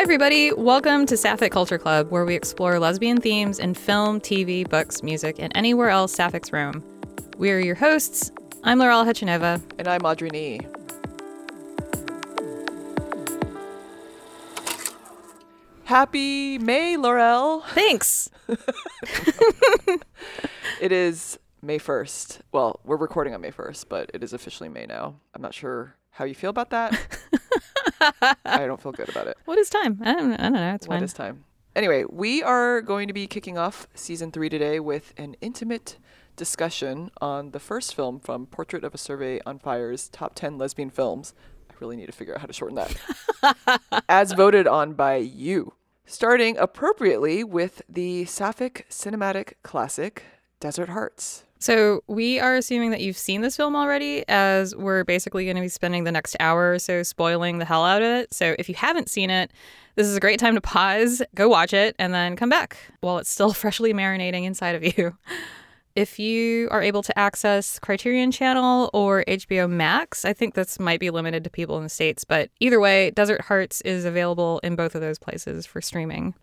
Hi, everybody. Welcome to Sapphic Culture Club, where we explore lesbian themes in film, TV, books, music, and anywhere else Sapphics roam. We are your hosts. I'm Laurel Hechanova. And I'm Audrey Nee. Happy May, Laurel. Thanks. It is May 1st. Well, we're recording on May 1st, but it is officially May now. I'm not sure how you feel about that. I don't feel good about it. What is time? I don't, I don't know. It's What fine. is time? Anyway, we are going to be kicking off season three today with an intimate discussion on the first film from Portrait of a Survey on Fire's top 10 lesbian films. I really need to figure out how to shorten that. As voted on by you. Starting appropriately with the Sapphic cinematic classic, Desert Hearts. So, we are assuming that you've seen this film already, as we're basically going to be spending the next hour or so spoiling the hell out of it. So, if you haven't seen it, this is a great time to pause, go watch it, and then come back while it's still freshly marinating inside of you. If you are able to access Criterion Channel or HBO Max, I think this might be limited to people in the States, but either way, Desert Hearts is available in both of those places for streaming.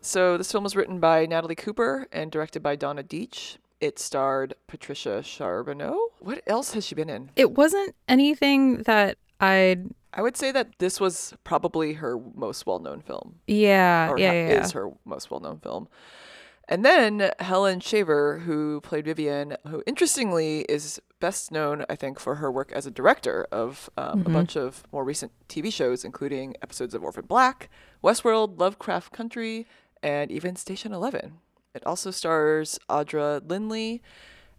So this film was written by Natalie Cooper and directed by Donna Deitch. It starred Patricia Charbonneau. What else has she been in? It wasn't anything that I'd. I would say that this was probably her most well-known film, Yeah, or yeah, yeah. is her most well-known film. And then Helen Shaver, who played Vivian, who interestingly is best known, I think, for her work as a director of um, Mm-hmm. a bunch of more recent TV shows, including episodes of Orphan Black, Westworld, Lovecraft Country, and even Station Eleven. It also stars Audra Lindley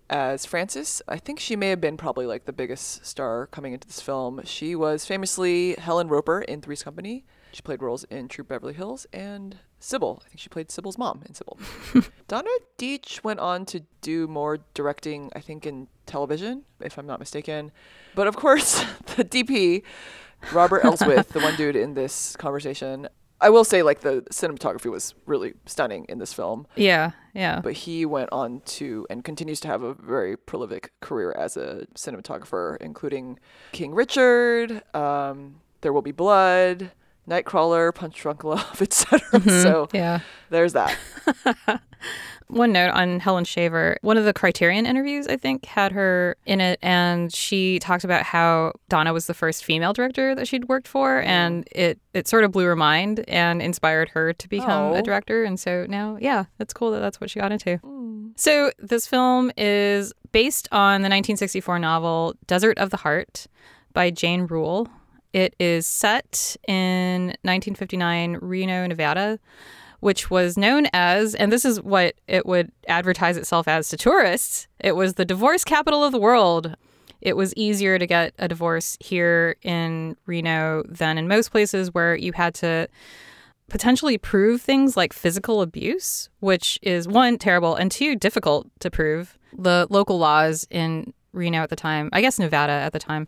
as Frances. I think she may have been probably like the biggest star coming into this film. She was famously Helen Roper in Three's Company. She played roles in True Beverly Hills and Sybil. I think she played Sybil's mom in Sybil. Donna Deitch went on to do more directing, I think, in television, if I'm not mistaken. But of course, the DP, Robert Elswit, the one dude in this conversation, I will say, like, the cinematography was really stunning in this film Yeah, yeah. but he went on to and continues to have a very prolific career as a cinematographer, including King Richard, um, There Will Be Blood, Nightcrawler, Punch Drunk Love, etc. So yeah. there's that. One note on Helen Shaver. One of the Criterion interviews, I think, had her in it, and she talked about how Donna was the first female director that she'd worked for, oh. and it it sort of blew her mind and inspired her to become Oh. a director. And so now, yeah, that's cool that that's what she got into. So this film is based on the 1964 novel Desert of the Heart by Jane Rule. It is set in 1959 Reno, Nevada, which was known as, and this is what it would advertise itself as to tourists, it was the divorce capital of the world. It was easier to get a divorce here in Reno than in most places where you had to potentially prove things like physical abuse, which is one, terrible, and two, difficult to prove. The local laws in Reno at the time, I guess Nevada at the time,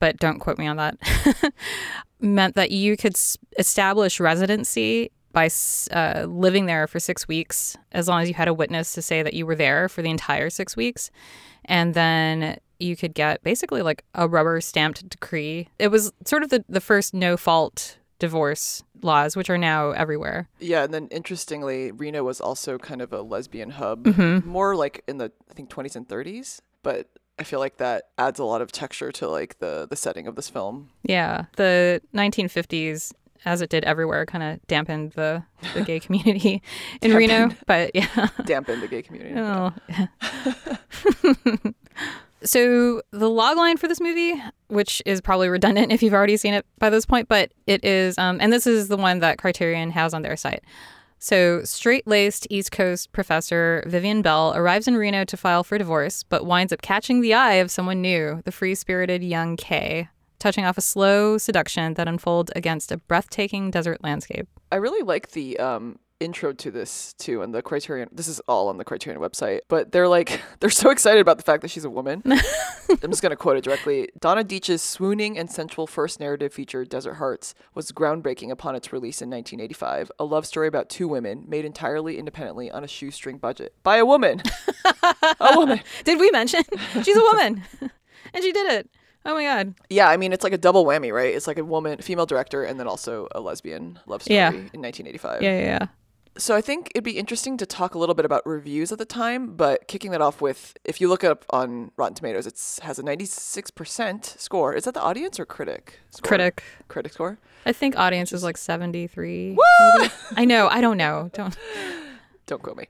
but don't quote me on that, meant that you could establish residency by uh, living there for six weeks, as long as you had a witness to say that you were there for the entire six weeks. And then you could get basically like a rubber stamped decree. It was sort of the, the first no fault divorce laws, which are now everywhere. Yeah, and then interestingly, Reno was also kind of a lesbian hub, Mm-hmm. more like in the I think 20s and 30s, but I feel like that adds a lot of texture to like the the setting of this film. Yeah. The 1950s, as it did everywhere, kind of dampened the, the gay community in Reno. But yeah. dampened the gay community. Oh. so the log line for this movie, which is probably redundant if you've already seen it by this point, but it is, um, and this is the one that Criterion has on their site. So, straight laced East Coast professor Vivian Bell arrives in Reno to file for divorce, but winds up catching the eye of someone new, the free spirited young Kay, touching off a slow seduction that unfolds against a breathtaking desert landscape. I really like the um, intro to this too, and the Criterion. This is all on the Criterion website, but they're like they're so excited about the fact that she's a woman. I'm just gonna quote it directly. Donna Deitch's swooning and sensual first narrative feature, Desert Hearts, was groundbreaking upon its release in 1985. A love story about two women made entirely independently on a shoestring budget by a woman. a woman. Did we mention? She's a woman. and she did it. Oh my god. Yeah, I mean it's like a double whammy, right? It's like a woman, female director, and then also a lesbian love story Yeah. in 1985. Yeah, yeah, yeah. So I think it'd be interesting to talk a little bit about reviews at the time, but kicking that off with, if you look up on Rotten Tomatoes, it has a 96% score. Is that the audience or critic? Score? Critic. Critic score. I think audience is like 73. maybe. I know. I don't know. Don't. Don't quote me.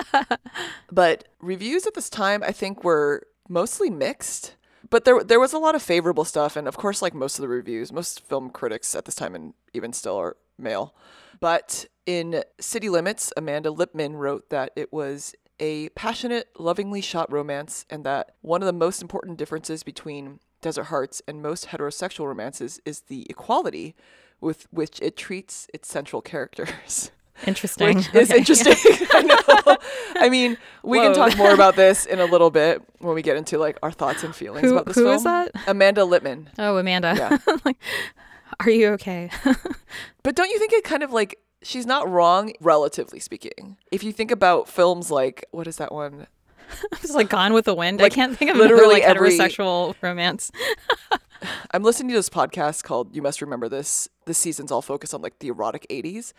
but reviews at this time, I think, were mostly mixed. But there, there was a lot of favorable stuff, and of course, like most of the reviews, most film critics at this time, and even still, are male. But in City Limits, Amanda Lipman wrote that it was a passionate, lovingly shot romance, and that one of the most important differences between Desert Hearts and most heterosexual romances is the equality with which it treats its central characters. Interesting. Which is Okay. interesting. I know. I mean, we can talk more about this in a little bit when we get into like our thoughts and feelings Who- about this who film. is that? Amanda Littman. Oh, Amanda. Yeah. like, are you okay? But don't you think it kind of like she's not wrong, relatively speaking? If you think about films like what is that one? I was like Gone with the Wind. Like, I can't think of literally another like every- heterosexual romance. I'm listening to this podcast called You Must Remember This. This season's all focused on like the erotic 80s.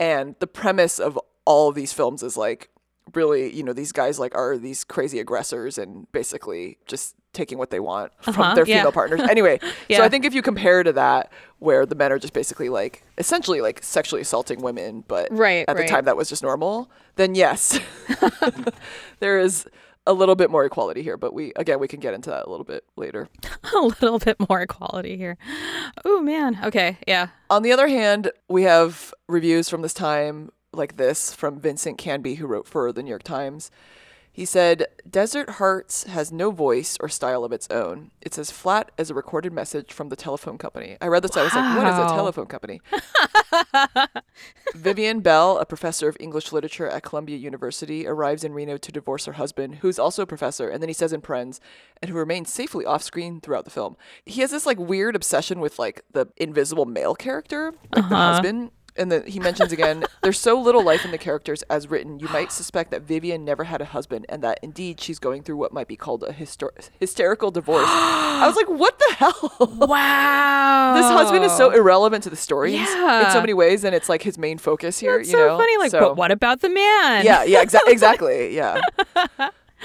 And the premise of all of these films is like really, you know, these guys like are these crazy aggressors and basically just taking what they want from Uh-huh, their yeah. female partners. Anyway, so I think if you compare to that, where the men are just basically like essentially like sexually assaulting women, but Right, at the time that was just normal, then yes, there is a little bit more equality here. But we again we can get into that a little bit later. a little bit more equality here. Oh man. Okay. Yeah. On the other hand, we have reviews from this time like this from Vincent Canby, who wrote for the New York Times. He said, Desert Hearts has no voice or style of its own. It's as flat as a recorded message from the telephone company. I read this, I was like, what is a telephone company? Vivian Bell, a professor of English literature at Columbia University, arrives in Reno to divorce her husband, who's also a professor, and then he says in parens, and who remains safely off screen throughout the film. He has this like weird obsession with like the invisible male character, like the uh-huh. husband. And then he mentions again, there's so little life in the characters as written, you might suspect that Vivian never had a husband and that indeed she's going through what might be called a hyster- hysterical divorce. I was like, what the hell? Wow. this husband is so irrelevant to the story in so many ways, and it's like his main focus here. That's you so know, funny. Like, So- but what about the man? Yeah, yeah, exa- exactly. Yeah,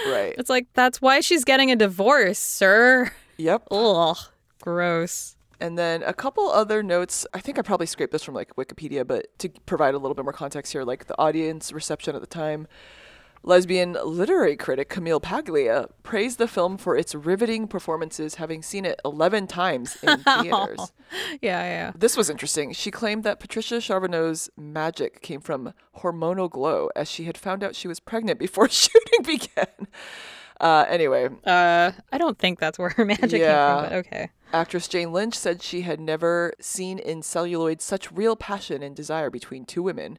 right. It's like that's why she's getting a divorce, sir. Yep. Ugh. Gross. And then a couple other notes. I think I probably scraped this from like Wikipedia, but to provide a little bit more context here, like the audience reception at the time. Lesbian literary critic Camille Paglia praised the film for its riveting performances, having seen it 11 times in theaters. Yeah, yeah. This was interesting. She claimed that Patricia Charbonneau's magic came from hormonal glow, as she had found out she was pregnant before shooting began. Uh, anyway, Uh, I don't think that's where her magic Yeah. came from, but okay. Actress Jane Lynch said she had never seen in celluloid such real passion and desire between two women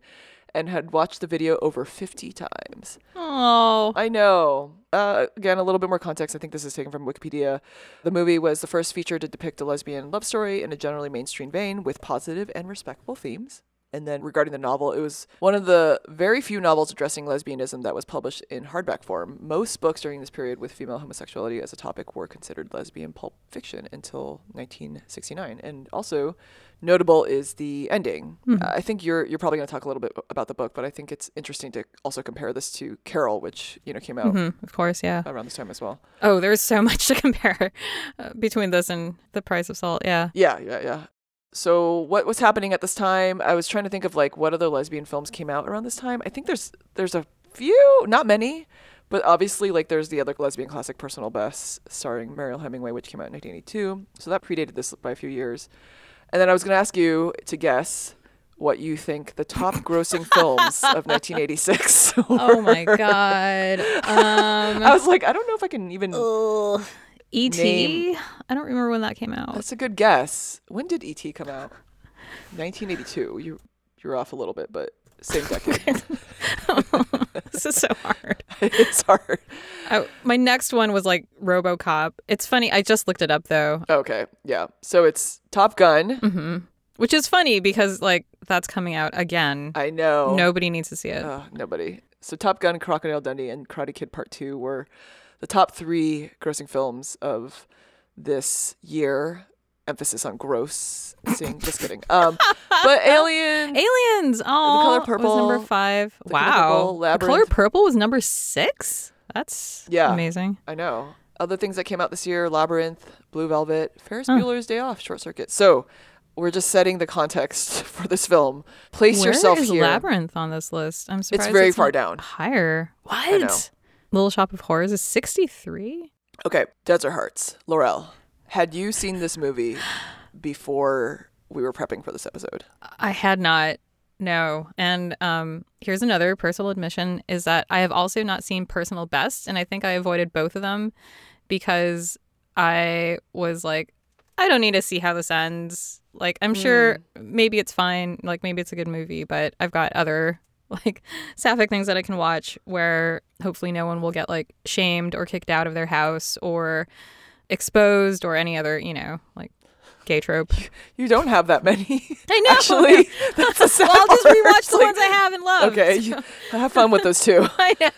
and had watched the video over 50 times. Oh, I know. Uh, again, a little bit more context. I think this is taken from Wikipedia. The movie was the first feature to depict a lesbian love story in a generally mainstream vein with positive and respectful themes. And then regarding the novel, it was one of the very few novels addressing lesbianism that was published in hardback form. Most books during this period with female homosexuality as a topic were considered lesbian pulp fiction until 1969. And also notable is the ending. Uh, I think you're you're probably going to talk a little bit about the book, but I think it's interesting to also compare this to Carol, which you know came out Hmm, of course, yeah. around this time as well. Oh, there's so much to compare uh, between this and The Price of Salt. Yeah. Yeah, yeah, yeah. So what was happening at this time? I was trying to think of like what other lesbian films came out around this time. I think there's there's a few, not many, but obviously like there's the other lesbian classic Personal Best starring Mariel Hemingway which came out in 1982. So that predated this by a few years. And then I was going to ask you to guess what you think the top grossing films of 1986 were. Oh my god. Um, I was like, I don't know if I can even E.T. Name. I don't remember when that came out. That's a good guess. When did ET come out? 1982. You you're off a little bit, but same decade. this is so hard. it's hard. Oh, my next one was like RoboCop. It's funny. I just looked it up though, Okay, yeah. So it's Top Gun. hmm which is funny because like that's coming out again. I know. Nobody needs to see it. Ugh, nobody. So Top Gun, Crocodile Dundee, and Karate Kid Part Two were the top three grossing films of this year. Emphasis on gross. Seeing, just kidding. Um, but Alien. Aliens. Oh, the Color purple was number five. The Color wow. Purple, the color purple was number six. That's Yeah. amazing. I know. Other things that came out this year: Labyrinth, Blue Velvet, Ferris. Bueller's Day Off, Short Circuit. So we're just setting the context for this film. Place Where yourself is here. Labyrinth on this list? I'm surprised. It's very far down. Higher. What? Little Shop of Horrors is 63. Okay, Desert Hearts. Laurel, had you seen this movie before we were prepping for this episode? I had not. No. And um, here's another personal admission is that I have also not seen Personal Best. And I think I avoided both of them because I was like, I don't need to see how this ends. Like, I'm sure maybe it's fine. Like, maybe it's a good movie, but I've got other like sapphic things that I can watch where hopefully no one will get like shamed or kicked out of their house or exposed or any other, you know, like gay trope. You don't have that many. I know. Actually, that's a sad Well, I'll just rewatch It's the ones I have and love. Okay, you, have fun with those too. I know.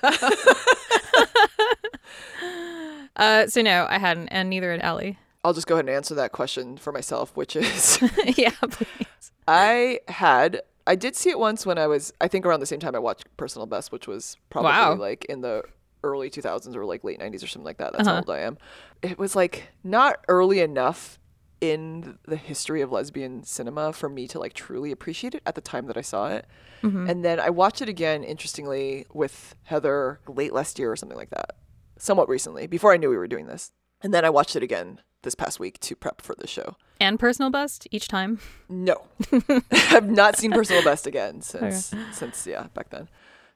uh, so no, I hadn't, and neither had Ellie. I'll just go ahead and answer that question for myself, which is yeah, please. I had I did see it once when I was I think around the same time I watched Personal Best, which was probably Wow. like in the early 2000s or like late 90s or something like that. That's Uh-huh. how old I am. It was like not early enough in the history of lesbian cinema for me to like truly appreciate it at the time that I saw it. Mm-hmm. And then I watched it again interestingly with Heather late last year or something like that. Somewhat recently, before I knew we were doing this. And then I watched it again this past week to prep for the show. And personal best each time. No, I've not seen Personal Best again since since yeah back then,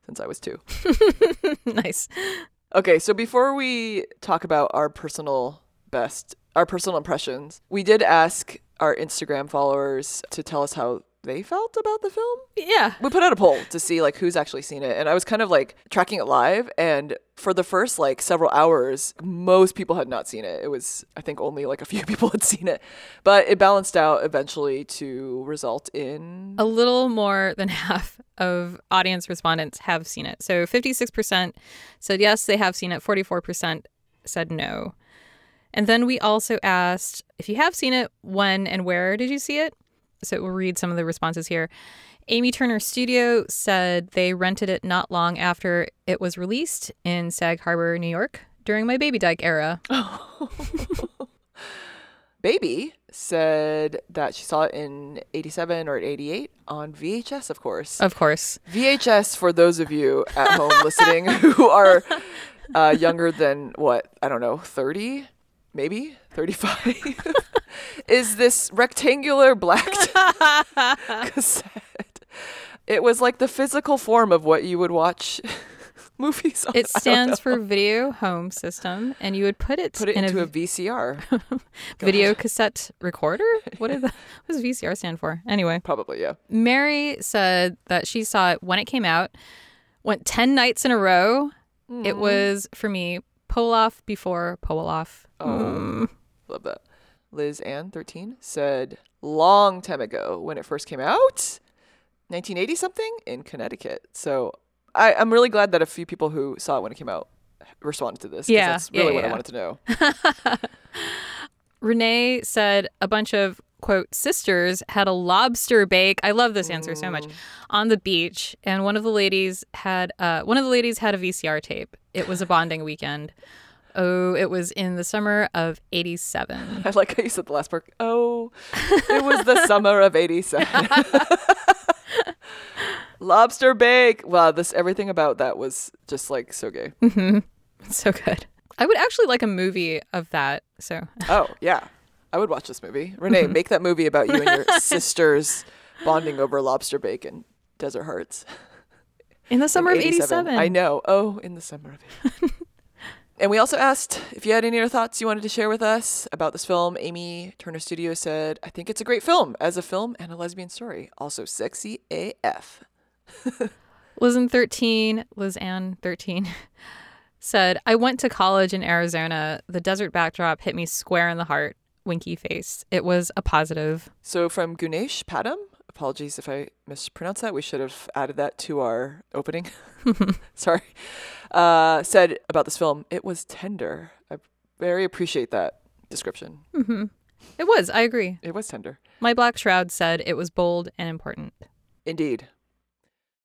since I was two. nice. Okay, so before we talk about our personal best, our personal impressions, we did ask our Instagram followers to tell us how they felt about the film. Yeah. We put out a poll to see like who's actually seen it, and I was kind of like tracking it live, and for the first like several hours, most people had not seen it. It was I think only like a few people had seen it, but it balanced out eventually to result in A little more than half of audience respondents have seen it. So 56% said yes, they have seen it. 44% said no. And then we also asked if you have seen it, when and where did you see it? So we'll read some of the responses here. Amy Turner Studio said they rented it not long after it was released in Sag Harbor, New York, during my baby dyke era. Baby said that she saw it in 87 or 88 on VHS, of course. Of course. VHS, for those of you at home listening who are uh, younger than what, I don't know, 30, maybe 35, is this rectangular black cassette. It was like the physical form of what you would watch movies on. It stands for Video Home System, and you would put it, Put it in into a a VCR. video cassette recorder. What, is that? what does VCR stand for? Anyway, Probably, yeah. Mary said that she saw it when it came out, went 10 nights in a row. It mm-hmm. was, for me, Poloff before Poloff. Oh, mm. love that. Liz Ann, 13, said long time ago when it first came out, 1980 something in Connecticut. So I, I'm really glad that a few people who saw it when it came out responded to this. 'cause Yeah, That's yeah, really what I wanted to know. Renee said a bunch of quote sisters had a lobster bake. I love this answer so much on the beach, and one of the ladies had uh, one of the ladies had a VCR tape. It was a bonding weekend. Oh, it was in the summer of '87. I like how you said the last part. Oh, it was the summer of 87. Lobster bake. Wow, this everything about that was just like so gay. Mm-hmm. so good. I would actually like a movie of that. So Oh, yeah. I would watch this movie. Renee, mm-hmm. make that movie about you and your sisters bonding over lobster bacon, Desert Hearts. in the in summer of '87. I know. Oh, in the summer of 87. and we also asked if you had any other thoughts you wanted to share with us about this film. Amy Turner Studio said, I think it's a great film as a film and a lesbian story. Also sexy AF. Liz Ann 13, Liz Ann 13 said, I went to college in Arizona. The desert backdrop hit me square in the heart. Winky face. It was a positive. So from Gunesh Padam, apologies if I mispronounced that. We should have added that to our opening. Sorry. Uh, said about this film, it was tender. I very appreciate that description. It was. I agree. It was tender. My Black Shroud said it was bold and important. Indeed.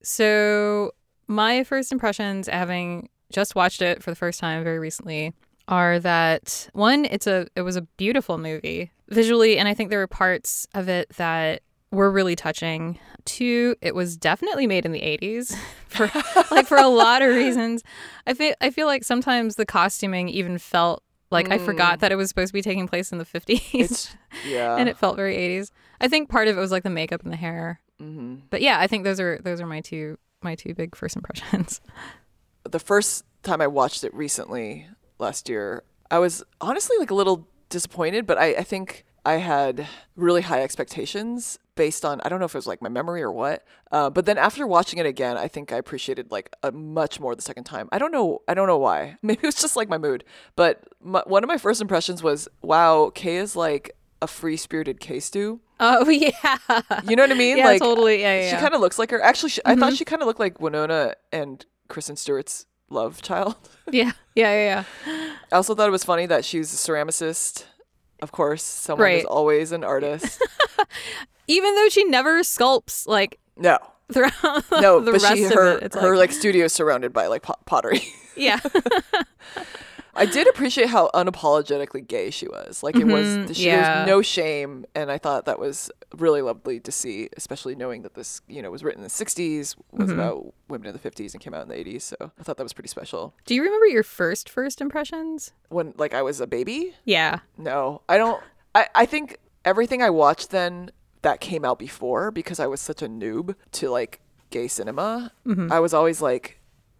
So, my first impressions, having just watched it for the first time very recently, are that one, it's a it was a beautiful movie visually, and I think there were parts of it that were really touching. Two, it was definitely made in the '80s, for like for a lot of reasons. I feel I feel like sometimes the costuming even felt like I forgot that it was supposed to be taking place in the 50s, It's yeah. and it felt very 80s. I think part of it was like the makeup and the hair. hmm But yeah, I think those are those are my two my two big first impressions. the first time I watched it recently last year, I was honestly like a little disappointed, but I, I think I had really high expectations based on I don't know if it was like my memory or what. Uh, but then after watching it again, I think I appreciated like a much more the second time. I don't know. I don't know why. Maybe it was just like my mood. But my, one of my first impressions was, wow, Kay is like a free spirited Kay stew. Oh yeah, You know what I mean? yeah, like totally. Yeah, yeah. she kind of looks like her. Actually, she, I thought she kind of looked like Winona and Kristen Stewart's love child. yeah, yeah, yeah, yeah. I also thought it was funny that she's a ceramicist. Of course, someone Right. is always an artist. Even though she never sculpts like No, throughout no, the but rest she of her it, it's her like, like studio is surrounded by like pot- pottery. yeah, I did appreciate how unapologetically gay she was. Like it was, Mhm, she yeah. was no shame, and I thought that was really lovely to see, especially knowing that this, you know, was written in the '60s, was Mm-hmm. about women in the '50s, and came out in the '80s. So I thought that was pretty special. Do you remember your first first impressions? When like I was a baby, Yeah. No, I don't. I, I think everything I watched then that came out before because I was such a noob to like gay cinema. Mm-hmm. I was always like,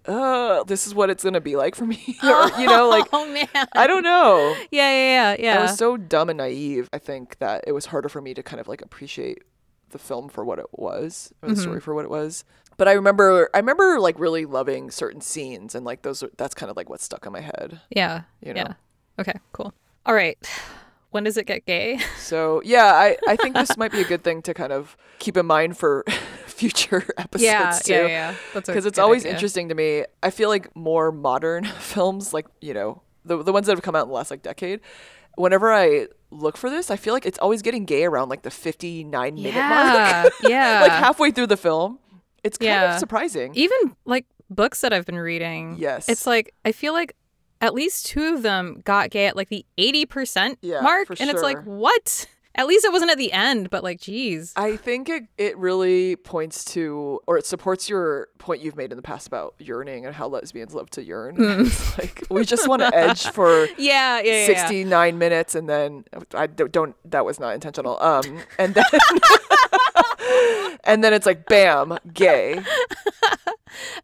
uh, this is what it's gonna be like for me, or you know, like Oh man. I don't know. Yeah, yeah, yeah, yeah. I was so dumb and naive. I think that it was harder for me to kind of like appreciate the film for what it was, or Mm-hmm. the story for what it was. But I remember, I remember like really loving certain scenes, and like those. Are, that's kind of like what stuck in my head. yeah. you know. Yeah. Okay. Cool. All right. When does it get gay? So yeah, I, I think this might be a good thing to kind of keep in mind for future episodes yeah, too. yeah, yeah. That's Because it's always idea. interesting to me. I feel like more modern films, like you know, the the ones that have come out in the last like decade. Whenever I look for this, I feel like it's always getting gay around like the fifty nine minute mark, Yeah, yeah. like halfway through the film. It's kind Yeah. of surprising. even like books that I've been reading. Yes. It's like I feel like at least two of them got gay at like the 80% Yeah, mark and it's like what? At least it wasn't at the end, but like geez. I think it, it really points to, or it supports your point you've made in the past about yearning and how lesbians love to yearn. It's like we just want to edge for yeah, yeah, yeah. 69 minutes and then I don't, don't that was not intentional. Um, and then and then it's like bam, gay.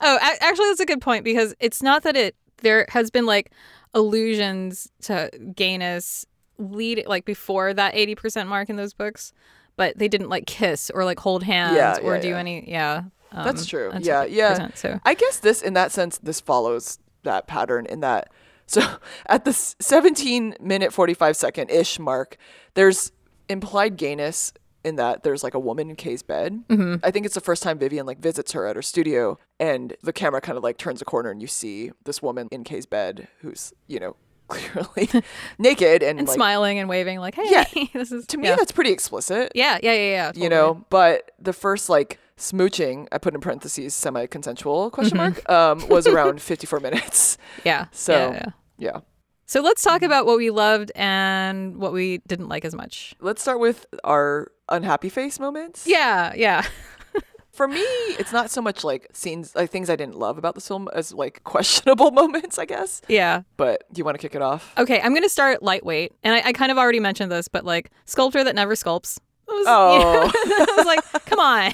Oh, a- actually, that's a good point because it's not that it there has been like allusions to gayness lead like before that eighty percent mark in those books, but they didn't like kiss or like hold hands Yeah, or yeah, do yeah. any. Yeah, um, That's true. Yeah, yeah. So I guess this, in that sense, this follows that pattern in that. So at the 17 minute 45 second ish mark, there's implied gayness in that there's like a woman in Kay's bed. Mm-hmm. I think it's the first time Vivian like visits her at her studio, and the camera kind of like turns a corner and you see this woman in Kay's bed who's you know clearly naked and, and like smiling and waving like, hey, Yeah. this is to me yeah. that's pretty explicit. yeah, yeah, yeah, yeah. you know but the first like smooching i put in parentheses semi-consensual question mark um was around 54 minutes yeah. so yeah, yeah. yeah So let's talk about what we loved and what we didn't like as much. let's start with our unhappy face moments Yeah, yeah. for me it's not so much like scenes like things i didn't love about this film as like questionable moments i guess Yeah. but do you want to kick it off Okay, I'm going to start lightweight. And I, I kind of already mentioned this, but like sculptor that never sculpts. It was, Oh. I was like, come on.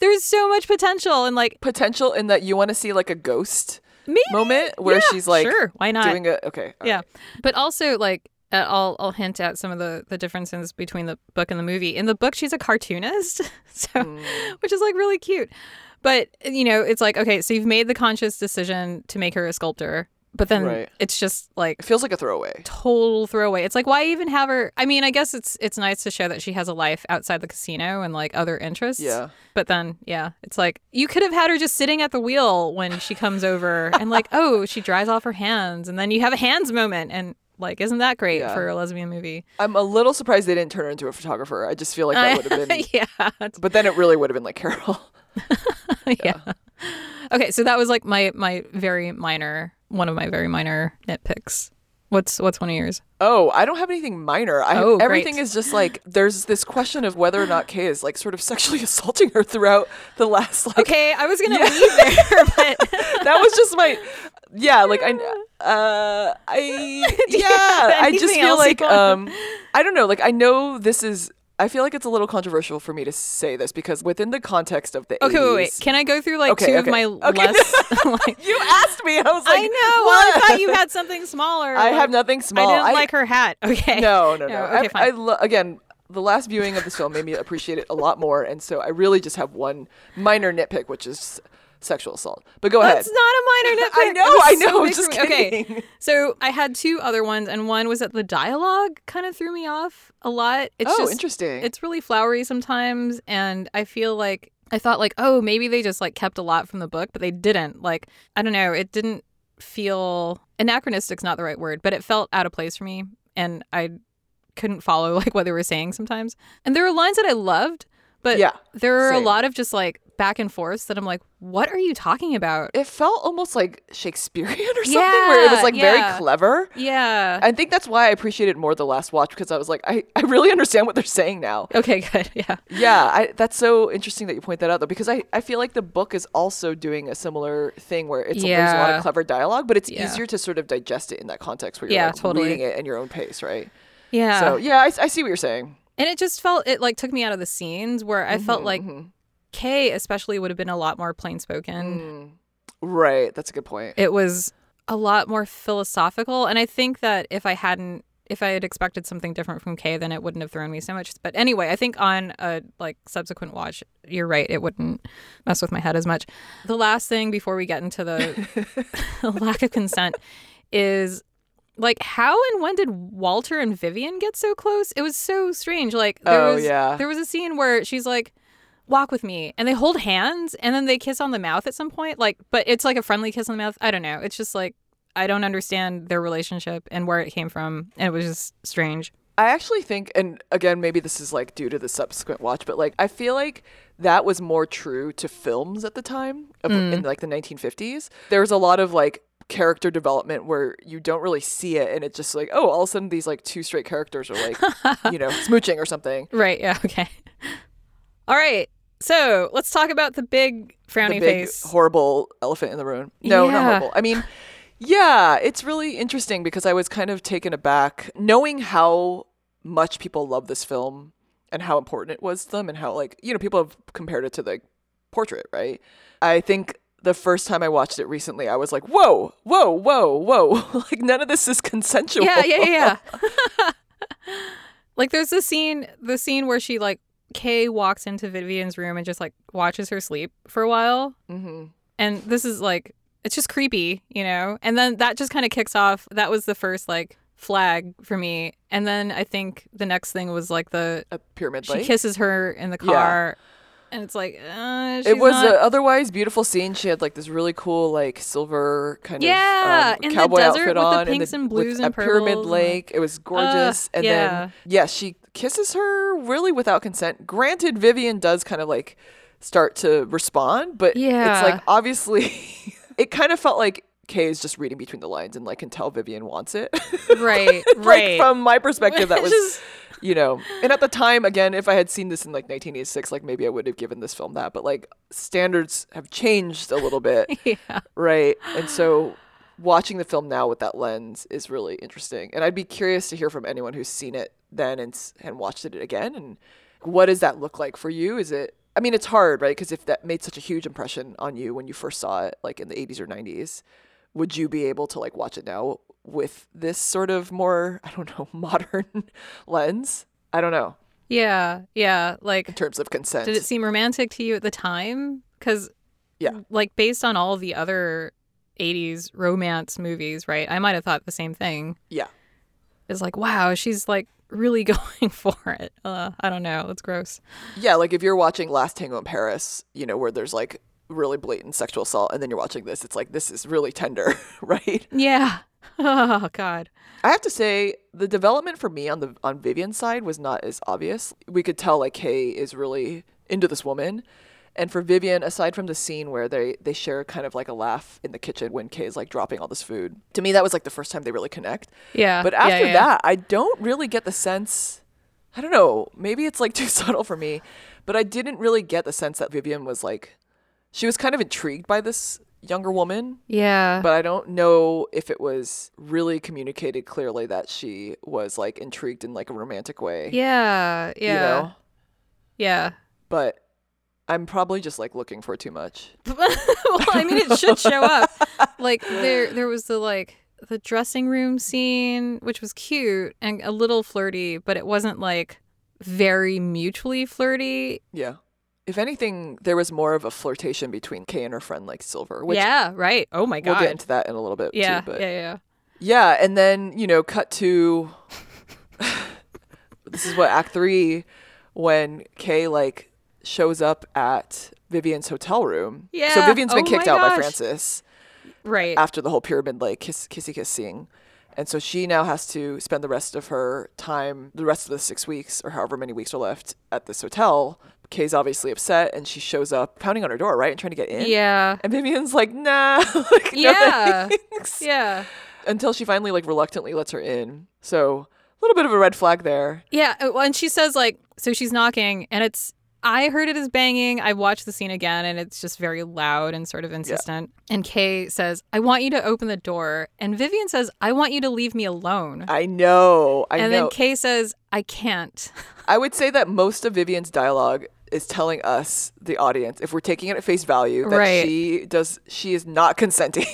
There's so much potential and like potential in that you want to see like a ghost maybe moment where yeah, she's like sure, why not? doing a okay yeah. right. But also like I'll I'll hint at some of the the differences between the book and the movie. In the book she's a cartoonist. So Mm. which is like really cute. But you know, it's like okay, so you've made the conscious decision to make her a sculptor, but then Right. it's just like it feels like a throwaway total throwaway. It's like why even have her? I mean, I guess it's it's nice to show that she has a life outside the casino and like other interests. Yeah. But then, yeah, it's like you could have had her just sitting at the wheel when she comes over and like, oh, she dries off her hands, and then you have a hands moment, and Like, isn't that great Yeah. for a lesbian movie? I'm a little surprised they didn't turn her into a photographer. I just feel like that would have been. yeah. But then it really would have been like Carol. yeah. Okay, so that was like my my very minor one of my very minor nitpicks. What's what's one of yours? Oh, I don't have anything minor. I Oh, everything great. is just like there's this question of whether or not Kay is like sort of sexually assaulting her throughout the last like Okay, I was gonna Yeah. leave there, but that was just my yeah like i uh i yeah i just feel like um i don't know like i know this is i feel like it's a little controversial for me to say this because within the context of the okay, 80s, wait, wait. Can I go through like Okay, two okay, of my okay. less? like, you asked me i was like I know. Well, I thought you had something smaller. i like- have nothing small I didn't like her hat. Okay. no no no, No, okay, I, I fine. lo- again the last viewing of this film made me appreciate it a lot more and so i really just have one minor nitpick which is sexual assault but go ahead That's not a minor. I know, I so know, big just me. Okay, so I had two other ones, and one was that the dialogue kind of threw me off a lot. It's oh just, interesting It's really flowery sometimes, and I feel like I thought like, oh, maybe they just like kept a lot from the book, but they didn't. Like, I don't know, it didn't feel anachronistic's not the right word, but it felt out of place for me, and I couldn't follow like what they were saying sometimes. And there were lines that I loved, but yeah there were a lot of just like back and forth that I'm like, what are you talking about? it felt almost like Shakespearean or something, where it was like yeah. very clever. Yeah. I think that's why I appreciated more the last watch because I was like, I, I really understand what they're saying now. Okay, good. Yeah. Yeah, I, that's so interesting that you point that out though, because I, I feel like the book is also doing a similar thing where it's there's a lot of clever dialogue, but it's Yeah. easier to sort of digest it in that context where you're Yeah, like totally. reading it in your own pace, right? Yeah. So yeah, I, I see what you're saying. and it just felt it like took me out of the scenes where I felt like mhm. Kay especially would have been a lot more plain spoken. Mm. Right, that's a good point. It was a lot more philosophical and I think that if I hadn't if I had expected something different from Kay then it wouldn't have thrown me so much. But anyway, I think on a like subsequent watch, you're right, it wouldn't mess with my head as much. The last thing before we get into the lack of consent is like how and when did Walter and Vivian get so close? It was so strange. Like there Oh, was yeah. there was a scene where she's like walk with me and they hold hands and then they kiss on the mouth at some point like but it's like a friendly kiss on the mouth. I don't know. It's just like I don't understand their relationship and where it came from and it was just strange. I actually think, and again, maybe this is like due to the subsequent watch, but like I feel like that was more true to films at the time of, mm. in like the 1950s. There was a lot of like character development where you don't really see it, and it's just like, oh, all of a sudden these like two straight characters are like, you know, smooching or something. Right, yeah, okay. All right. So, let's talk about the big frowny the big face. horrible elephant in the room. No, not horrible. I mean, yeah, it's really interesting because I was kind of taken aback knowing how much people love this film and how important it was to them and how like, you know, people have compared it to the portrait, right? I think the first time I watched it recently, I was like, whoa, whoa, whoa, whoa. like none of this is consensual. yeah, yeah, yeah. yeah. like there's the scene the scene where she like Kay walks into Vivian's room and just like watches her sleep for a while. hmm And this is like it's just creepy, you know? And then that just kind of kicks off. That was the first like flag for me. And then I think the next thing was like the A pyramid she lake. kisses her in the Yeah. And it's like, uh, it was not- an otherwise beautiful scene. She had like this really cool, like silver kind Yeah, of um, cowboy desert outfit with the on, pinks the, and blues a and pyramid and, like- lake. it was gorgeous, and yeah. then yeah, she kisses her really without consent. Granted, Vivian does kind of like start to respond, but Yeah. it's like obviously, it kind of felt like Kay is just reading between the lines and like can tell Vivian wants it. right, like right. from my perspective, that was Just- you know, and at the time, again, if I had seen this in like 1986, like maybe I would have given this film that. But like standards have changed a little bit, yeah. right? And so watching the film now with that lens is really interesting. And I'd be curious to hear from anyone who's seen it then and and watched it again. And what does that look like for you? Is it? I mean, it's hard, right? Because if that made such a huge impression on you when you first saw it, like in the 80s or 90s, would you be able to like watch it now with this sort of more, I don't know, modern lens? I don't know Yeah, yeah. Like in terms of consent. did it seem romantic to you at the time? Because, Yeah. like, based on all the other 80s romance movies, right? I might have thought the same thing. Yeah. Is like, wow, she's like really going for it. Uh, I don't know. It's gross. Yeah, like if you're watching Last Tango in Paris, you know, where there's like really blatant sexual assault, and then you're watching this, it's like this is really tender, right? Yeah. Oh God. I have to say the development for me on the on Vivian's side was not as obvious. We could tell like Kay is really into this woman. And for Vivian, aside from the scene where they they share kind of like a laugh in the kitchen when Kay is like dropping all this food, to me that was like the first time they really connect. Yeah. But yeah, after yeah. that, I don't really get the sense. I don't know. Maybe it's like too subtle for me, but I didn't really get the sense that Vivian was like, she was kind of intrigued by this younger woman, Yeah. but I don't know if it was really communicated clearly that she was like intrigued in like a romantic way. yeah. Yeah. You know? Yeah. But I'm probably just like looking for too much. well, I mean, it should show up. Like there, there was the like the dressing room scene, which was cute and a little flirty, but it wasn't like very mutually flirty. Yeah. If anything, there was more of a flirtation between Kay and her friend like Silver, which yeah. Right. Oh my god. we'll get into that in a little bit yeah. too. But yeah. Yeah. Yeah, and then, you know, cut to this is what Act Three when Kay like shows up at Vivian's hotel room. Yeah. So Vivian's been Oh kicked out by. Frances Right. after the whole pyramid like kiss kissy kiss scene. And so she now has to spend the rest of her time, the rest of the six weeks or however many weeks are left at this hotel. Kay's obviously upset and she shows up pounding on her door, right? And trying to get in. yeah. And Vivian's like, nah. like, no Yeah. thanks Yeah. until she finally like reluctantly lets her in. So a little bit of a red flag there. Yeah, uh, well, and she says like, so she's knocking, and it's. I heard it as banging. I watched the scene again, and it's just very loud and sort of insistent. And Kay says, "I want you to open the door," and Vivian says, "I want you to leave me alone." I know. I and know. then Kay says, "I can't." I would say that most of Vivian's dialogue is telling us, the audience, if we're taking it at face value, that Right. she does she is not consenting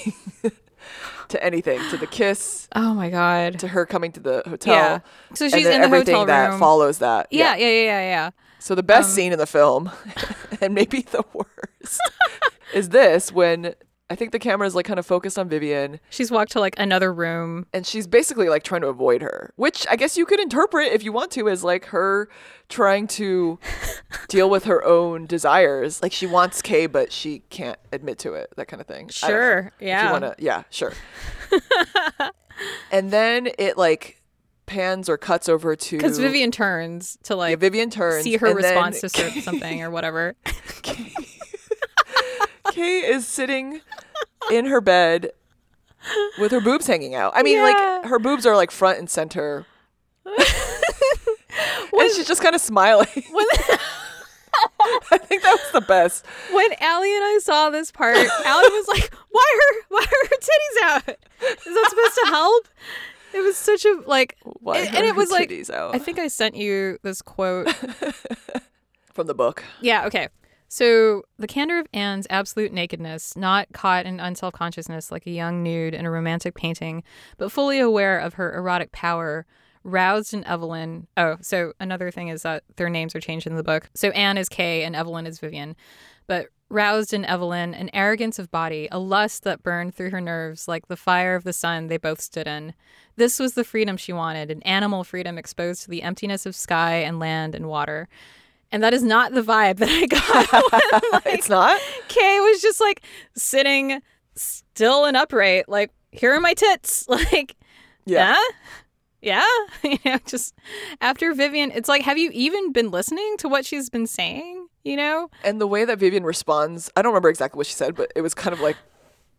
to anything, to the kiss, Oh my god. to her coming to the hotel. Yeah. So she's in the everything hotel that room. follows that. yeah, yeah, yeah, yeah, yeah. So the best Um, scene in the film, and maybe the worst, is this when I think the camera is like kind of focused on Vivian She's walked to like another room. and she's basically like trying to avoid her, which I guess you could interpret if you want to as like her trying to deal with her own desires. Like she wants Kay, but she can't admit to it, that kind of thing. Sure. Yeah. you want to, yeah, sure. and then it like pans or cuts over to Because Vivian turns to Yeah, like Vivian turns. see her response to cer- something or whatever. Kay is sitting in her bed with her boobs hanging out. I mean, Yeah. like her boobs are like front and center. and she's just kind of smiling. When I think that was the best. when Allie and I saw this part, Allie was like, "Why are why are her titties out? Is that supposed to help?" It was such a like, Why and, and it was like, out? I think I sent you this quote. from the book. Yeah, okay. So the candor of Anne's absolute nakedness, not caught in unself consciousness like a young nude in a romantic painting, but fully aware of her erotic power, roused in Evelyn. Oh, so another thing is that their names are changed in the book. So Anne is Kay and Evelyn is Vivian. But roused in Evelyn an arrogance of body, a lust that burned through her nerves like the fire of the sun they both stood in. This was the freedom she wanted, an animal freedom exposed to the emptiness of sky and land and water. And that is not the vibe that I got. when, like, it's not? Kay was just like sitting still and upright, like, here are my tits. Like, Yeah. yeah. Yeah. you know, just after Vivian, it's like, have you even been listening to what she's been saying? You know? And the way that Vivian responds, I don't remember exactly what she said, but it was kind of like,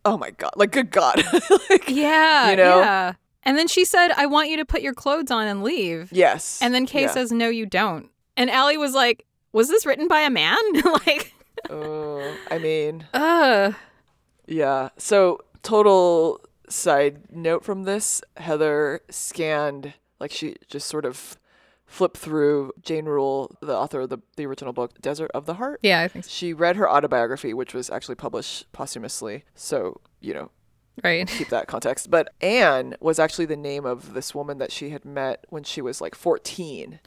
oh my God, like, good God. like, Yeah. You know? Yeah. And then she said, I want you to put your clothes on and leave. yes. And then Kay Yeah. says, no, you don't. And Allie was like, was this written by a man? like, Oh, I mean, uh, Yeah. So, total side note from this Heather scanned, like, she just sort of flipped through Jane Rule, the author of the, the original book, Desert of the Heart. yeah, I think so. She read her autobiography, which was actually published posthumously. So, you know, Right. keep that context. But Anne was actually the name of this woman that she had met when she was like 14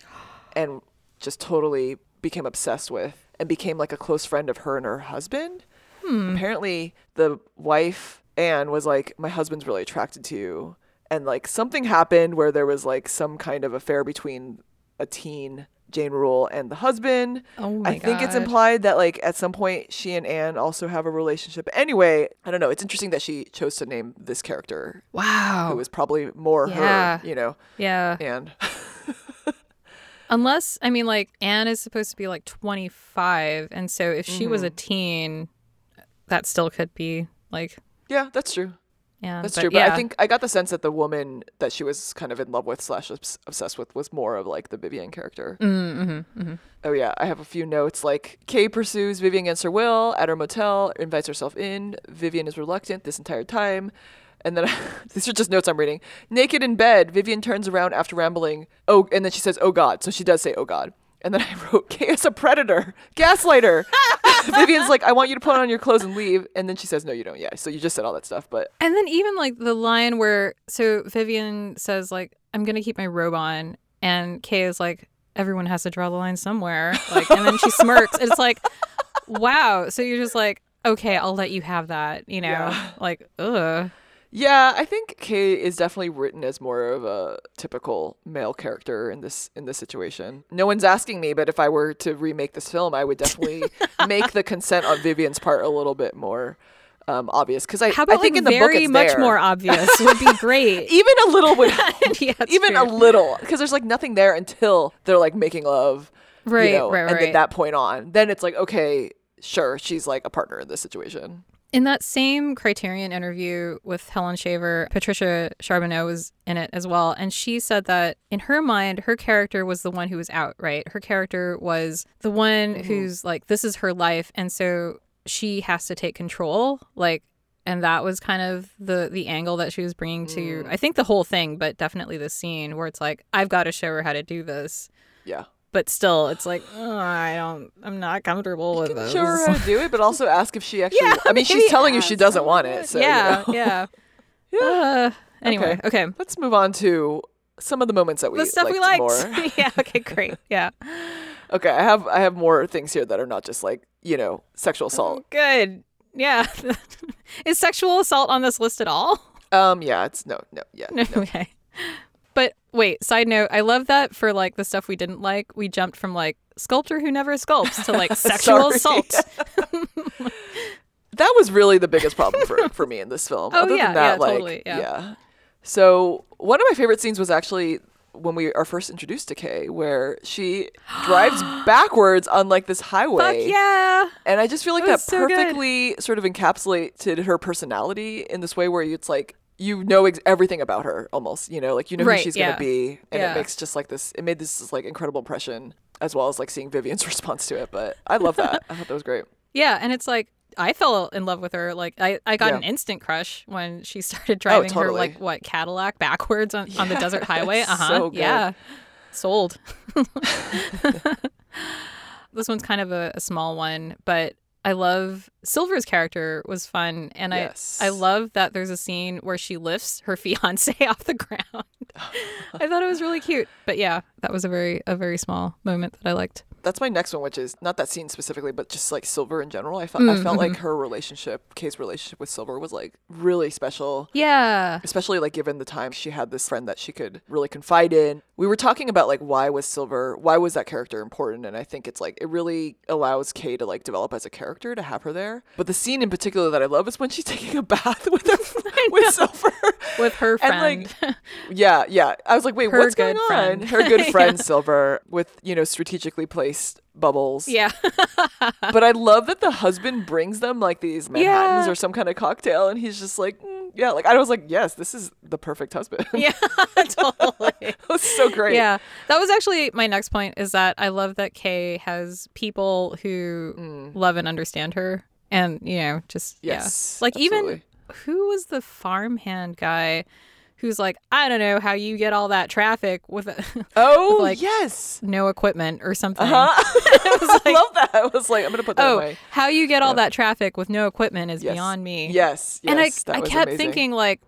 and just totally became obsessed with and became like a close friend of her and her husband. Hmm. Apparently, the wife, Anne, was like, My husband's really attracted to you. And like something happened where there was like some kind of affair between a teen Jane Rule and the husband. Oh my I think it's implied that like at some point she and Anne also have a relationship. Anyway, I don't know. It's interesting that she chose to name this character Wow. who was probably more. Yeah. her, you know, yeah. Anne. Unless, I mean, like, Anne is supposed to be like 25. And so if she was a mm-hmm. teen, that still could be like, yeah, that's true. yeah. That's but true. But yeah. I think I got the sense that the woman that she was kind of in love with slash obsessed with was more of like the Vivian character. Mm-hmm, mm-hmm, mm-hmm, Oh yeah, I have a few notes like Kay pursues Vivian against her will at her motel, invites herself in. Vivian is reluctant this entire time. And then these are just notes I'm reading. Naked in bed, Vivian turns around after rambling. Oh, and then she says, "Oh God." So she does say, "Oh God." And then I wrote, "Kay is a predator, gaslighter." Vivian's like, "I want you to put on your clothes and leave." And then she says, "No, you don't." Yeah. So you just said all that stuff, but And then even like the line where so Vivian says like I'm gonna keep my robe on, and Kay is like everyone has to draw the line somewhere. Like, and then she smirks. And it's like, wow. So you're just like, okay, I'll let you have that. You know, Yeah. like, ugh. Yeah, I think Kay is definitely written as more of a typical male character in this in this situation. No one's asking me, but if I were to remake this film, I would definitely make the consent on Vivian's part a little bit more um, obvious because I, How about I think like in the book very it's much there. more obvious would be great. Even a little would help. yeah, even true. a little because there's like nothing there until they're like making love, right? you Right, know, right, and right. at that point on, then it's like okay, sure, she's like a partner in this situation. In that same Criterion interview with Helen Shaver, Patricia Charbonneau was in it as well. And she said that in her mind, her character was the one who was out, right? Her character was the one mm-hmm. who's like, this is her life. And so she has to take control. Like, and that was kind of the the angle that she was bringing to mm. I think the whole thing, but definitely the scene where it's like I've got to show her how to do this, Yeah. But still it's like "Ugh, I don't I'm not comfortable with this. Show her how to do it, but also ask if she actually. Yeah, I mean, she's telling you she doesn't want it. So, you yeah, know. yeah, Uh, anyway, okay. Let's move on to some of the moments that we The stuff we liked more. yeah. Okay. Great. Yeah. okay, I have I have more things here that are not just like you know sexual assault. Good. Yeah. Is sexual assault on this list at all? Um, yeah, it's no, no, yeah, No. Okay. Wait. Side note: I love that for like the stuff we didn't like, we jumped from like sculptor who never sculpts to like sexual assault. that was really the biggest problem for for me in this film. Oh, Other yeah, than that, yeah, like, totally, yeah. So one of my favorite scenes was actually when we are first introduced to Kay, where she drives backwards on like this highway. Fuck yeah. And I just feel like that was so good. perfectly sort of encapsulated her personality in this way where it's like you know ex- everything about her almost, you know, like you know Right, who she's yeah. going to be. And Yeah. it makes just like this, it made this like incredible impression as well as like seeing Vivian's response to it. But I love that. I thought that was great. Yeah, and it's like I fell in love with her. Like I, I got Yeah. Oh, an instant crush when she started driving her totally. like what Cadillac backwards on, on the desert highway. Uh huh. so good. yeah, sold. this one's kind of a, a small one, but I love Silver's character was fun, and Yes. I I love that there's a scene where she lifts her fiance off the ground. I thought it was really cute, but yeah, that was a very a very small moment that I liked. That's my next one, which is not that scene specifically, but just like Silver in general. I felt I felt mm-hmm. like her relationship, Kay's relationship with Silver, was like really special. Yeah, especially like given the time she had this friend that she could really confide in. We were talking about like why was Silver, why was that character important? And I think it's like it really allows Kay to like develop as a character to have her there. But the scene in particular that I love is when she's taking a bath with her friend with Silver. with her And, friend. like, Yeah, yeah. I was like, wait, Her what's going friend. on? Her good friend Silver with, you know, strategically placed bubbles. yeah. But I love that the husband brings them like these Manhattans Yeah. or some kind of cocktail and he's just like, mm, yeah, like I was like, yes, this is the perfect husband. Yeah, totally. it was so great. Yeah, that was actually my next point. Is that I love that Kay has people who Mm. love and understand her, and you know, just Yes, yeah, like even who was the farmhand guy who's like, I don't know how you get all that traffic with Oh, like, yes. no equipment or something. Uh-huh. was I love that. I was like, I'm gonna put that Oh, away. how you get all that traffic with no equipment is Yes. beyond me. Yes, yes. and I, I kept amazing. thinking like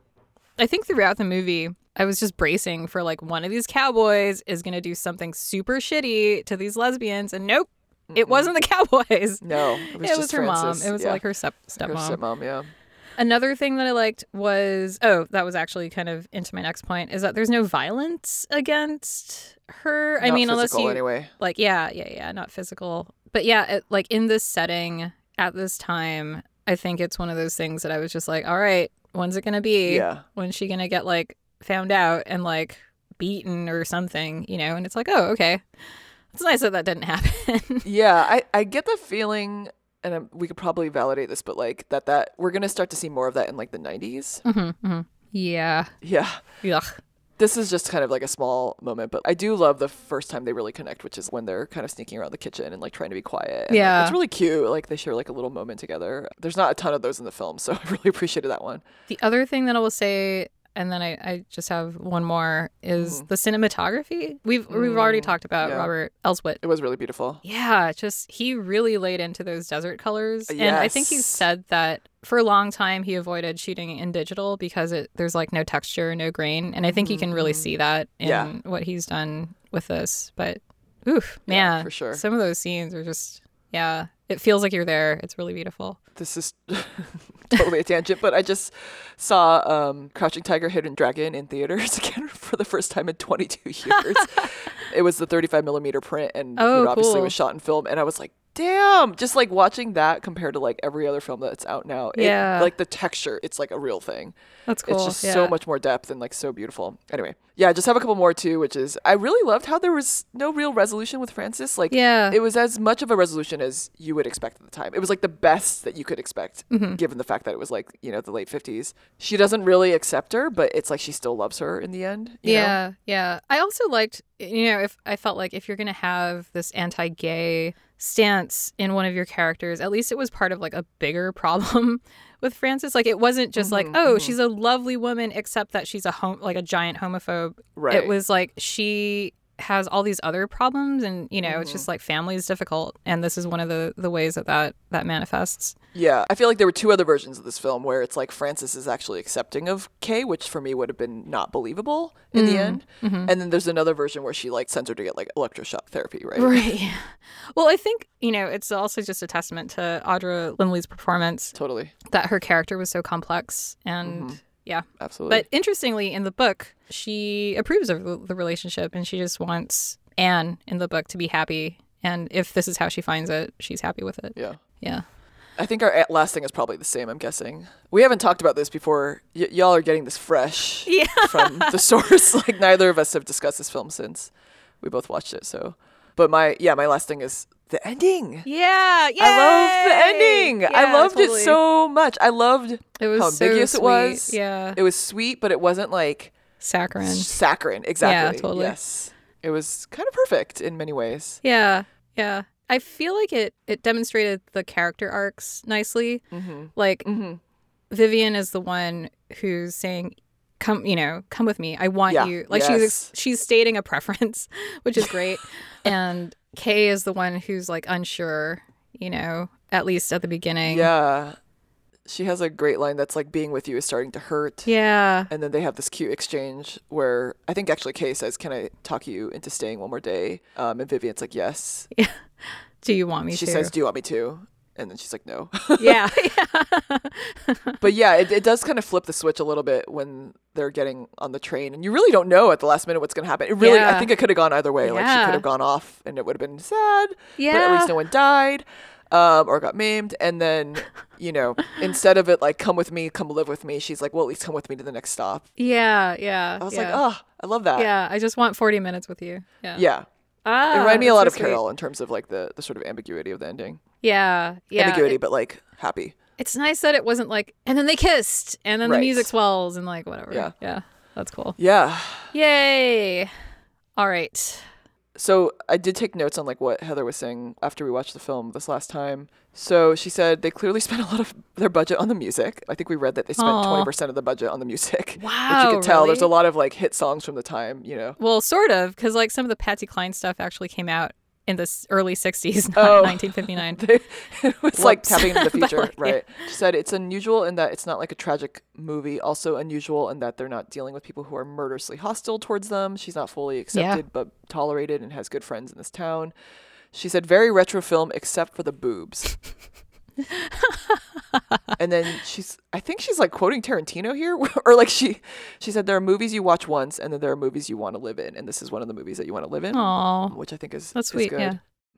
i think throughout the movie i was just bracing for like one of these cowboys is going to do something super shitty to these lesbians and nope it wasn't the cowboys No, it was it just was her Frances. mom it was yeah. like her step Her stepmom stepmom. Yeah. Another thing that I liked was oh, that was actually kind of into my next point is that there's no violence against her. I Not mean, unless you anyway. like yeah, yeah, yeah, not physical. But yeah, it, like in this setting at this time, I think it's one of those things that I was just like, all right, when's it going to be? Yeah. When's she going to get like found out and like beaten or something, you know? And it's like, oh, okay. It's nice that that didn't happen. Yeah, I, I get the feeling, and um we could probably validate this, but like that that we're gonna start to see more of that in like the 90s. mm-hmm, Yeah. Yeah, Yuck. this is just kind of like a small moment, but I do love the first time they really connect, which is when they're kind of sneaking around the kitchen and like trying to be quiet. And, like, Yeah. it's really cute. Like they share like a little moment together. There's not a ton of those in the film, so I really appreciated that one. The other thing that I will say, and then I, I just have one more, is mm-hmm. the cinematography. We've we've already mm, talked about yeah. Robert Elswit. It was really beautiful. Yeah, just he really laid into those desert colors, and I think he said that for a long time he avoided shooting in digital because it there's like no texture, no grain, and I think you can really mm. see that in. Yeah. what he's done with this. But oof, Yeah, man, for sure. some of those scenes are just yeah, it feels like you're there. It's really beautiful. This is totally a tangent, but I just saw um, Crouching Tiger, Hidden Dragon in theaters again for the first time in 22 years. it was the 35 millimeter print, and you Oh, know, obviously cool. was shot in film. And I was like, damn! Just like watching that compared to like every other film that's out now. It, Yeah. like the texture, it's like a real thing. That's cool. It's just yeah. so much more depth and like so beautiful. Anyway, yeah, I just have a couple more too, which is I really loved how there was no real resolution with Frances. Like, Yeah. it was as much of a resolution as you would expect at the time. It was like the best that you could expect, Mm-hmm. given the fact that it was like you know the late fifties. She doesn't really accept her, but it's like she still loves her in the end. you know? yeah, yeah. I also liked, you know, if I felt like if you're gonna have this anti-gay stance in one of your characters, at least it was part of like a bigger problem with Frances. Like it wasn't just Mm-hmm, like, oh, she's a lovely woman, except that she's a home like a giant homophobe. Right. It was like she has all these other problems, and you know, Mm-hmm. it's just like family is difficult, and this is one of the the ways that that that manifests. Yeah, I feel like there were two other versions of this film where it's like Frances is actually accepting of Kay, which for me would have been not believable in Mm-hmm. the end. And then there's another version where she like sends her to get like electroshock therapy, right? Right. Well, I think you know it's also just a testament to Audra Lindley's performance Totally, that her character was so complex and Mm-hmm. Yeah absolutely. but interestingly in the book she approves of the, relationship and she just wants anne in the book to be happy and if this is how she finds it she's happy with it yeah. yeah I think our last thing is probably the same. I'm guessing we haven't talked about this before. Y- y'all are getting this fresh Yeah. from the source. like neither of us have discussed this film since we both watched it. So, but my yeah, my last thing is the ending. yeah yeah I loved the ending. I loved it so much. I loved it was how so ambiguous it was. yeah It was sweet, but it wasn't like saccharine saccharine. Exactly. Yeah, totally. Yes. It was kind of perfect in many ways. yeah yeah i feel like it it demonstrated the character arcs nicely Mm-hmm. like Mm-hmm. Vivian is the one who's saying, "Come, you know, come with me. I want Yeah, you." Like yes. she's she's stating a preference, which is great. and Kay is the one who's like unsure, you know, at least at the beginning. Yeah. She has a great line that's like being with you is starting to hurt. Yeah. And then they have this cute exchange where I think actually Kay says, Can I talk you into staying one more day? Um, and Vivian's like, Yes. yeah Do you want me She to? says, Do you want me to? And then she's like, No. yeah. but yeah, it, it does kind of flip the switch a little bit when they're getting on the train. And you really don't know at the last minute what's going to happen. It really, I think it could have gone either way. Like she could have gone off and it would have been sad. yeah. But at least no one died. Um, or got maimed, and then you know, instead of it like come with me, come live with me, she's like, well, at least come with me to the next stop. yeah. Yeah. I was yeah. like, oh, I love that. Yeah. I just want 40 minutes with you. Yeah. Yeah. Ah, It reminded me a lot so of sweet. Carol in terms of like the, the sort of ambiguity of the ending. Yeah. Yeah. ambiguity, It- but like happy. it's nice that it wasn't like, and then they kissed, and then Right. the music swells, and like whatever. Yeah. Yeah. That's cool. Yeah. Yay. All right. So I did take notes on like what Heather was saying after we watched the film this last time. So she said they clearly spent a lot of their budget on the music. I think we read that they spent twenty percent of the budget on the music. Wow, Which you could tell there's a lot of like hit songs from the time, you know. Well, sort of, because like some of the Patsy Cline stuff actually came out in the early 60s, not Oh. 1959. They, it was like tapping into the future, like, yeah. right? She said it's unusual in that it's not like a tragic movie. Also unusual in that they're not dealing with people who are murderously hostile towards them. She's not fully accepted but tolerated and has good friends in this town. She said very retro film except for the boobs. And then she's I think she's like quoting Tarantino here or like she she said there are movies you watch once and then there are movies you want to live in and this is one of the movies that you want to live in, Aw, which I think is that's is sweet. good. Yeah.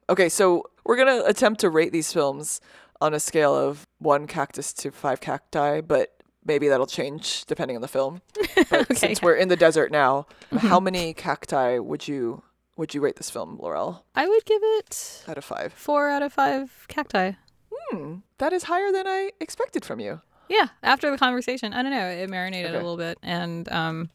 Okay, so we're going to attempt to rate these films on a scale of 1 cactus to 5 cacti, but maybe that'll change depending on the film. But Okay, since we're in the desert now, mm-hmm. how many cacti would you would you rate this film, Laurel? I would give it Out of 5. four out of five cacti. Hmm, that is higher than I expected from you. Yeah, after the conversation, I don't know, it marinated Okay. a little bit, and um,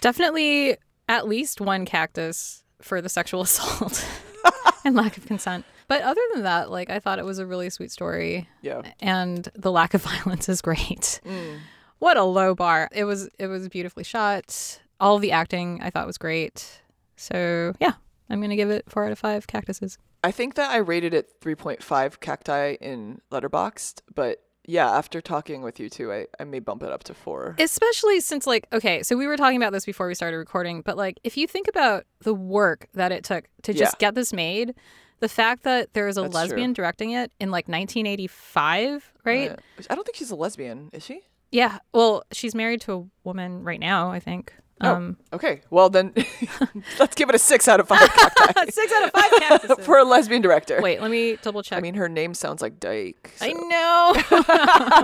definitely at least one cactus for the sexual assault and lack of consent. But other than that, like I thought it was a really sweet story, Yeah. and the lack of violence is great. Mm. What a low bar! It was it was beautifully shot. All the acting I thought was great. So yeah, I'm gonna give it four out of five cactuses. I think that I rated it 3.5 cacti in Letterboxd, but yeah, after talking with you two, I, I may bump it up to four. Especially since, like, okay, so we were talking about this before we started recording, but like, if you think about the work that it took to just Yeah. get this made, the fact that there is a That's true. lesbian directing it in like 1985, right? Uh, I don't think she's a lesbian, is she? Yeah. Well, she's married to a woman right now, I think. Oh. Um, Okay, well then, let's give it a six out of five cacti six out of five cactuses. for a lesbian director. Wait, let me double check. I mean, her name sounds like Dyke. I know.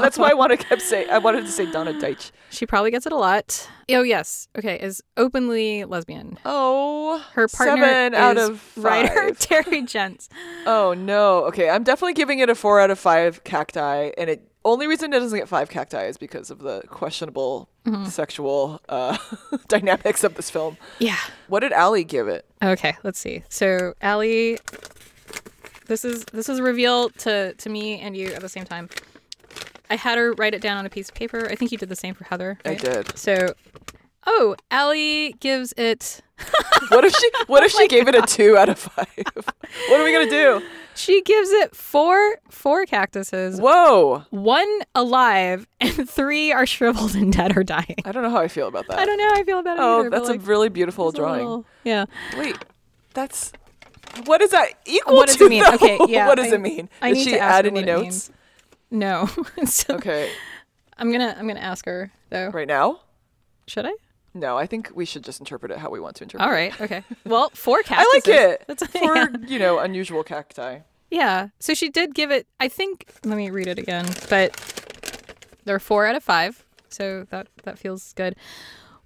That's why I wanted to kept say I wanted to say Donna Deitch. she probably gets it a lot. Oh, yes. Okay, is openly lesbian. Oh, Her partner seven is out of writer. Terri Jentz. Oh no. Okay, I'm definitely giving it a four out of five cacti, and it only reason it doesn't get five cacti is because of the questionable Mm-hmm. sexual uh, dynamics of this film. Yeah. What did Allie give it? Okay, let's see. So Allie, this is this is a reveal to to me and you at the same time. I had her write it down on a piece of paper. I think you did the same for Heather. I did. So, oh, Allie gives it. What if she? What if she Oh my gave it a two out of five? what are we gonna do? She gives it four four cactuses, Whoa! one alive, and three are shriveled and dead or dying. I don't know how I feel about that. I don't know how I feel about it Oh, either. that's like, a really beautiful drawing. little- yeah. Wait, that's what does that equal What does to? it mean? though? Okay, yeah, what does I- it mean? I Did need she to add any notes? No. So Okay, I'm gonna I'm gonna ask her though. right now? Should I? No, I think we should just interpret it how we want to interpret. All it. right. Okay. Well, four cacti. I like it That's for yeah. you know unusual cacti. yeah. So she did give it. I think. Let me read it again. But there are four out of five. So that that feels good.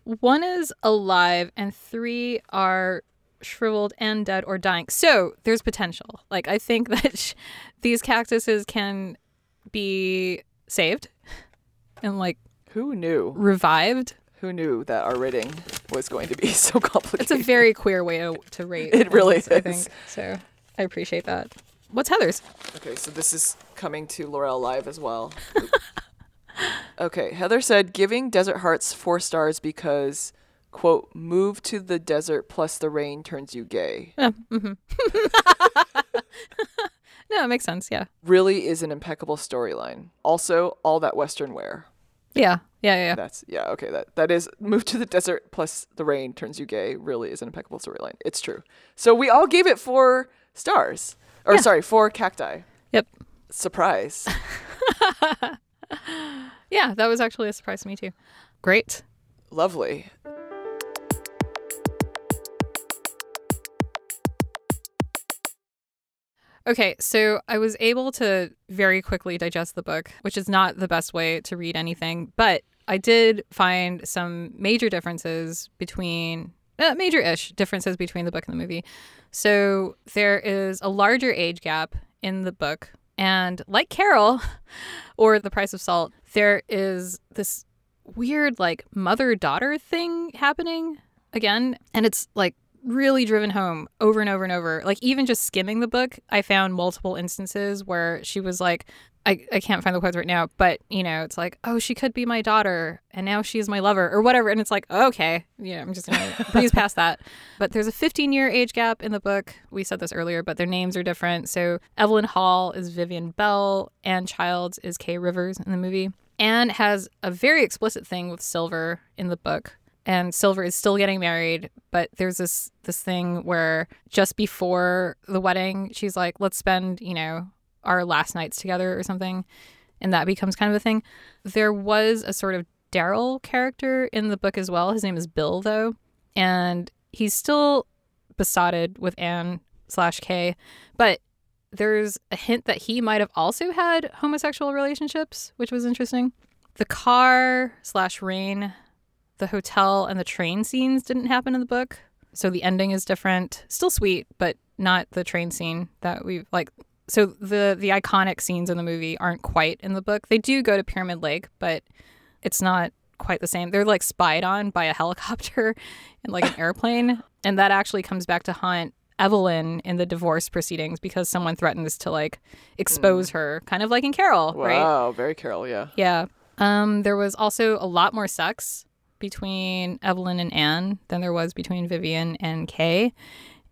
One is alive, and three are shriveled and dead or dying. So there's potential. Like I think that sh- these cactuses can be saved and like Who knew? revived. Who knew that our rating was going to be so complicated? It's a very queer way to, to rate. It really is. I think. So I appreciate that. What's Heather's? Okay, so this is coming to Laurel Live as well. okay, Heather said giving Desert Hearts four stars because, quote, move to the desert plus the rain turns you gay. Oh, mhm. no, it makes sense. Yeah. Really is an impeccable storyline. Also, all that Western wear. Yeah. Yeah. Yeah. yeah. That's, yeah, okay, that, that is move to the desert plus the rain turns you gay really is an impeccable storyline. It's true. So we all gave it four stars. Or, Yeah. sorry, four cacti. Yep. Surprise. Yeah. That was actually a surprise to me too. Great. Lovely. Okay, so I was able to very quickly digest the book, which is not the best way to read anything, but I did find some major differences between uh, major-ish differences between the book and the movie. So there is a larger age gap in the book, and like Carol or The Price of Salt, there is this weird like mother-daughter thing happening again, and it's like really driven home over and over and over. Like even just skimming the book, I found multiple instances where she was like, I, I can't find the quotes right now, but you know, it's like, oh, she could be my daughter and now she's my lover or whatever. And it's like, okay, yeah, I'm just gonna breeze past that. But there's a 15 year age gap in the book. We said this earlier, but their names are different. So Evelyn Hall is Vivian Bell, Anne Childs is Kay Rivers in the movie. Anne has a very explicit thing with Silver in the book and Silver is still getting married, but there's this this thing where just before the wedding, she's like, "Let's spend, you know, our last nights together or something." and that becomes kind of a thing. There was a sort of Daryl character in the book as well. His name is Bill, though, and he's still besotted with Anne slash Kay, but there's a hint that he might have also had homosexual relationships, which was interesting. The car slash rain, the hotel, and the train scenes didn't happen in the book. So the ending is different. Still sweet, but not the train scene that we've like. So the the iconic scenes in the movie aren't quite in the book. They do go to Pyramid Lake, but it's not quite the same. They're like spied on by a helicopter and like an airplane, and that actually comes back to haunt Evelyn in the divorce proceedings because someone threatens to like expose her, kind of like in Carol, right? Wow, very Carol, yeah. Yeah. Um, there was also a lot more sex between Evelyn and Anne than there was between Vivian and Kay.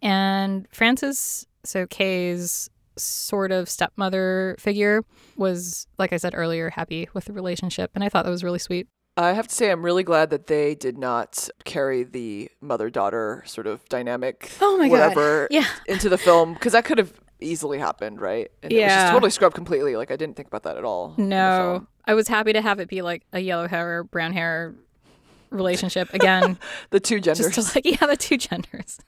And Frances, so Kay's sort of stepmother figure, was, like I said earlier, happy with the relationship. And I thought that was really sweet. I have to say, I'm really glad that they did not carry the mother daughter sort of dynamic, Oh my God. whatever, Yeah. into the film because that could have easily happened, right? And it was Yeah. just totally scrubbed completely. Like I didn't think about that at all. No. I was happy to have it be like a yellow hair, brown hair relationship again. the two genders. just like yeah the two genders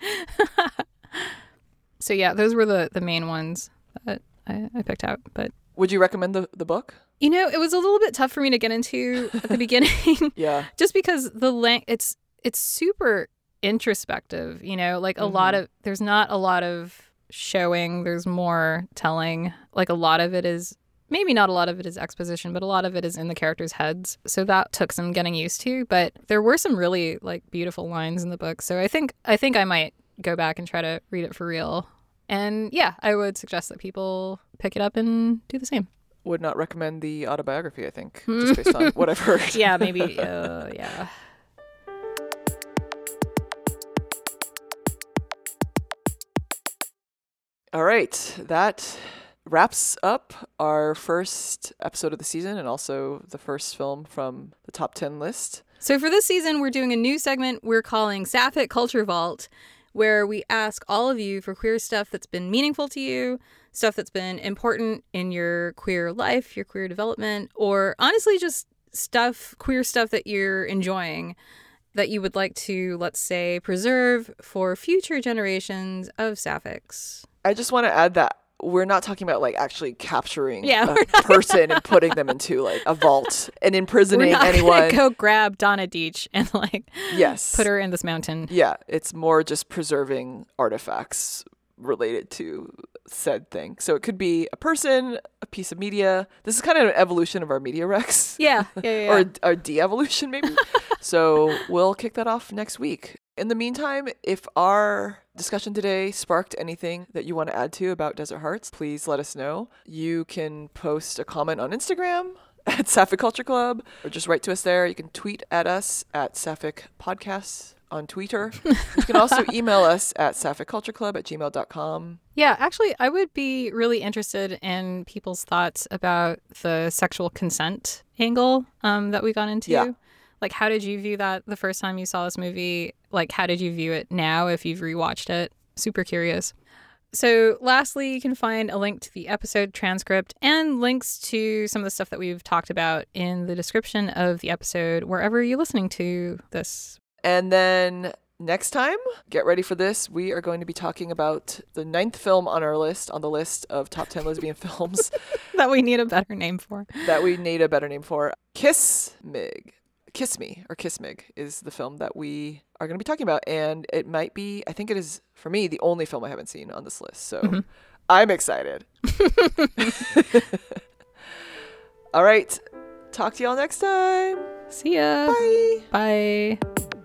so yeah those were the the main ones that I, I picked out but Would you recommend the the book? you know it was a little bit tough for me to get into at the beginning Yeah, just because the length it's it's super introspective you know like a lot mm-hmm. of there's not a lot of showing there's more telling like a lot of it is maybe not a lot of it is exposition but a lot of it is in the characters heads. So that took some getting used to but there were some really like beautiful lines in the book. So i think i think i might go back and try to read it for real. And yeah i would suggest that people pick it up and do the same. Would not recommend the autobiography. I think just based on what I've heard. yeah maybe uh, yeah. All right, that wraps up our first episode of the season and also the first film from the top 10 list. So for this season, we're doing a new segment we're calling Sapphic Culture Vault, where we ask all of you for queer stuff that's been meaningful to you, stuff that's been important in your queer life, your queer development, or honestly just stuff, queer stuff that you're enjoying that you would like to, let's say, preserve for future generations of Sapphics. I just want to add that we're not talking about like actually capturing Yeah, a person and putting them into like a vault and imprisoning not anyone. go grab Donna Deitch and like yes. put her in this mountain. Yeah, it's more just preserving artifacts related to said thing. So it could be a person, a piece of media. This is kind of an evolution of our media rex. Yeah, yeah, yeah. yeah. or a de-evolution maybe. so we'll kick that off next week. In the meantime, if our discussion today sparked anything that you want to add to about Desert Hearts, please let us know. You can post a comment on Instagram at Sapphic Culture Club or just write to us there. You can tweet at us at Sapphic Podcasts on Twitter. you can also email us at sapphicultureclub at gmail.com. Yeah, actually, I would be really interested in people's thoughts about the sexual consent angle um, that we got into. Yeah. Like, how did you view that the first time you saw this movie? Like, how did you view it now if you've rewatched it? Super curious. So, lastly, you can find a link to the episode transcript and links to some of the stuff that we've talked about in the description of the episode, wherever you're listening to this. And then next time, get ready for this. We are going to be talking about the ninth film on our list, on the list of top 10 lesbian films That we need a better name for. that we need a better name for. Kiss Mig. Kiss Me or Kiss Mig is the film that we are going to be talking about. And it might be, I think it is, for me, the only film I haven't seen on this list. So mm-hmm. I'm excited. All right. Talk to y'all next time. See ya. Bye. Bye.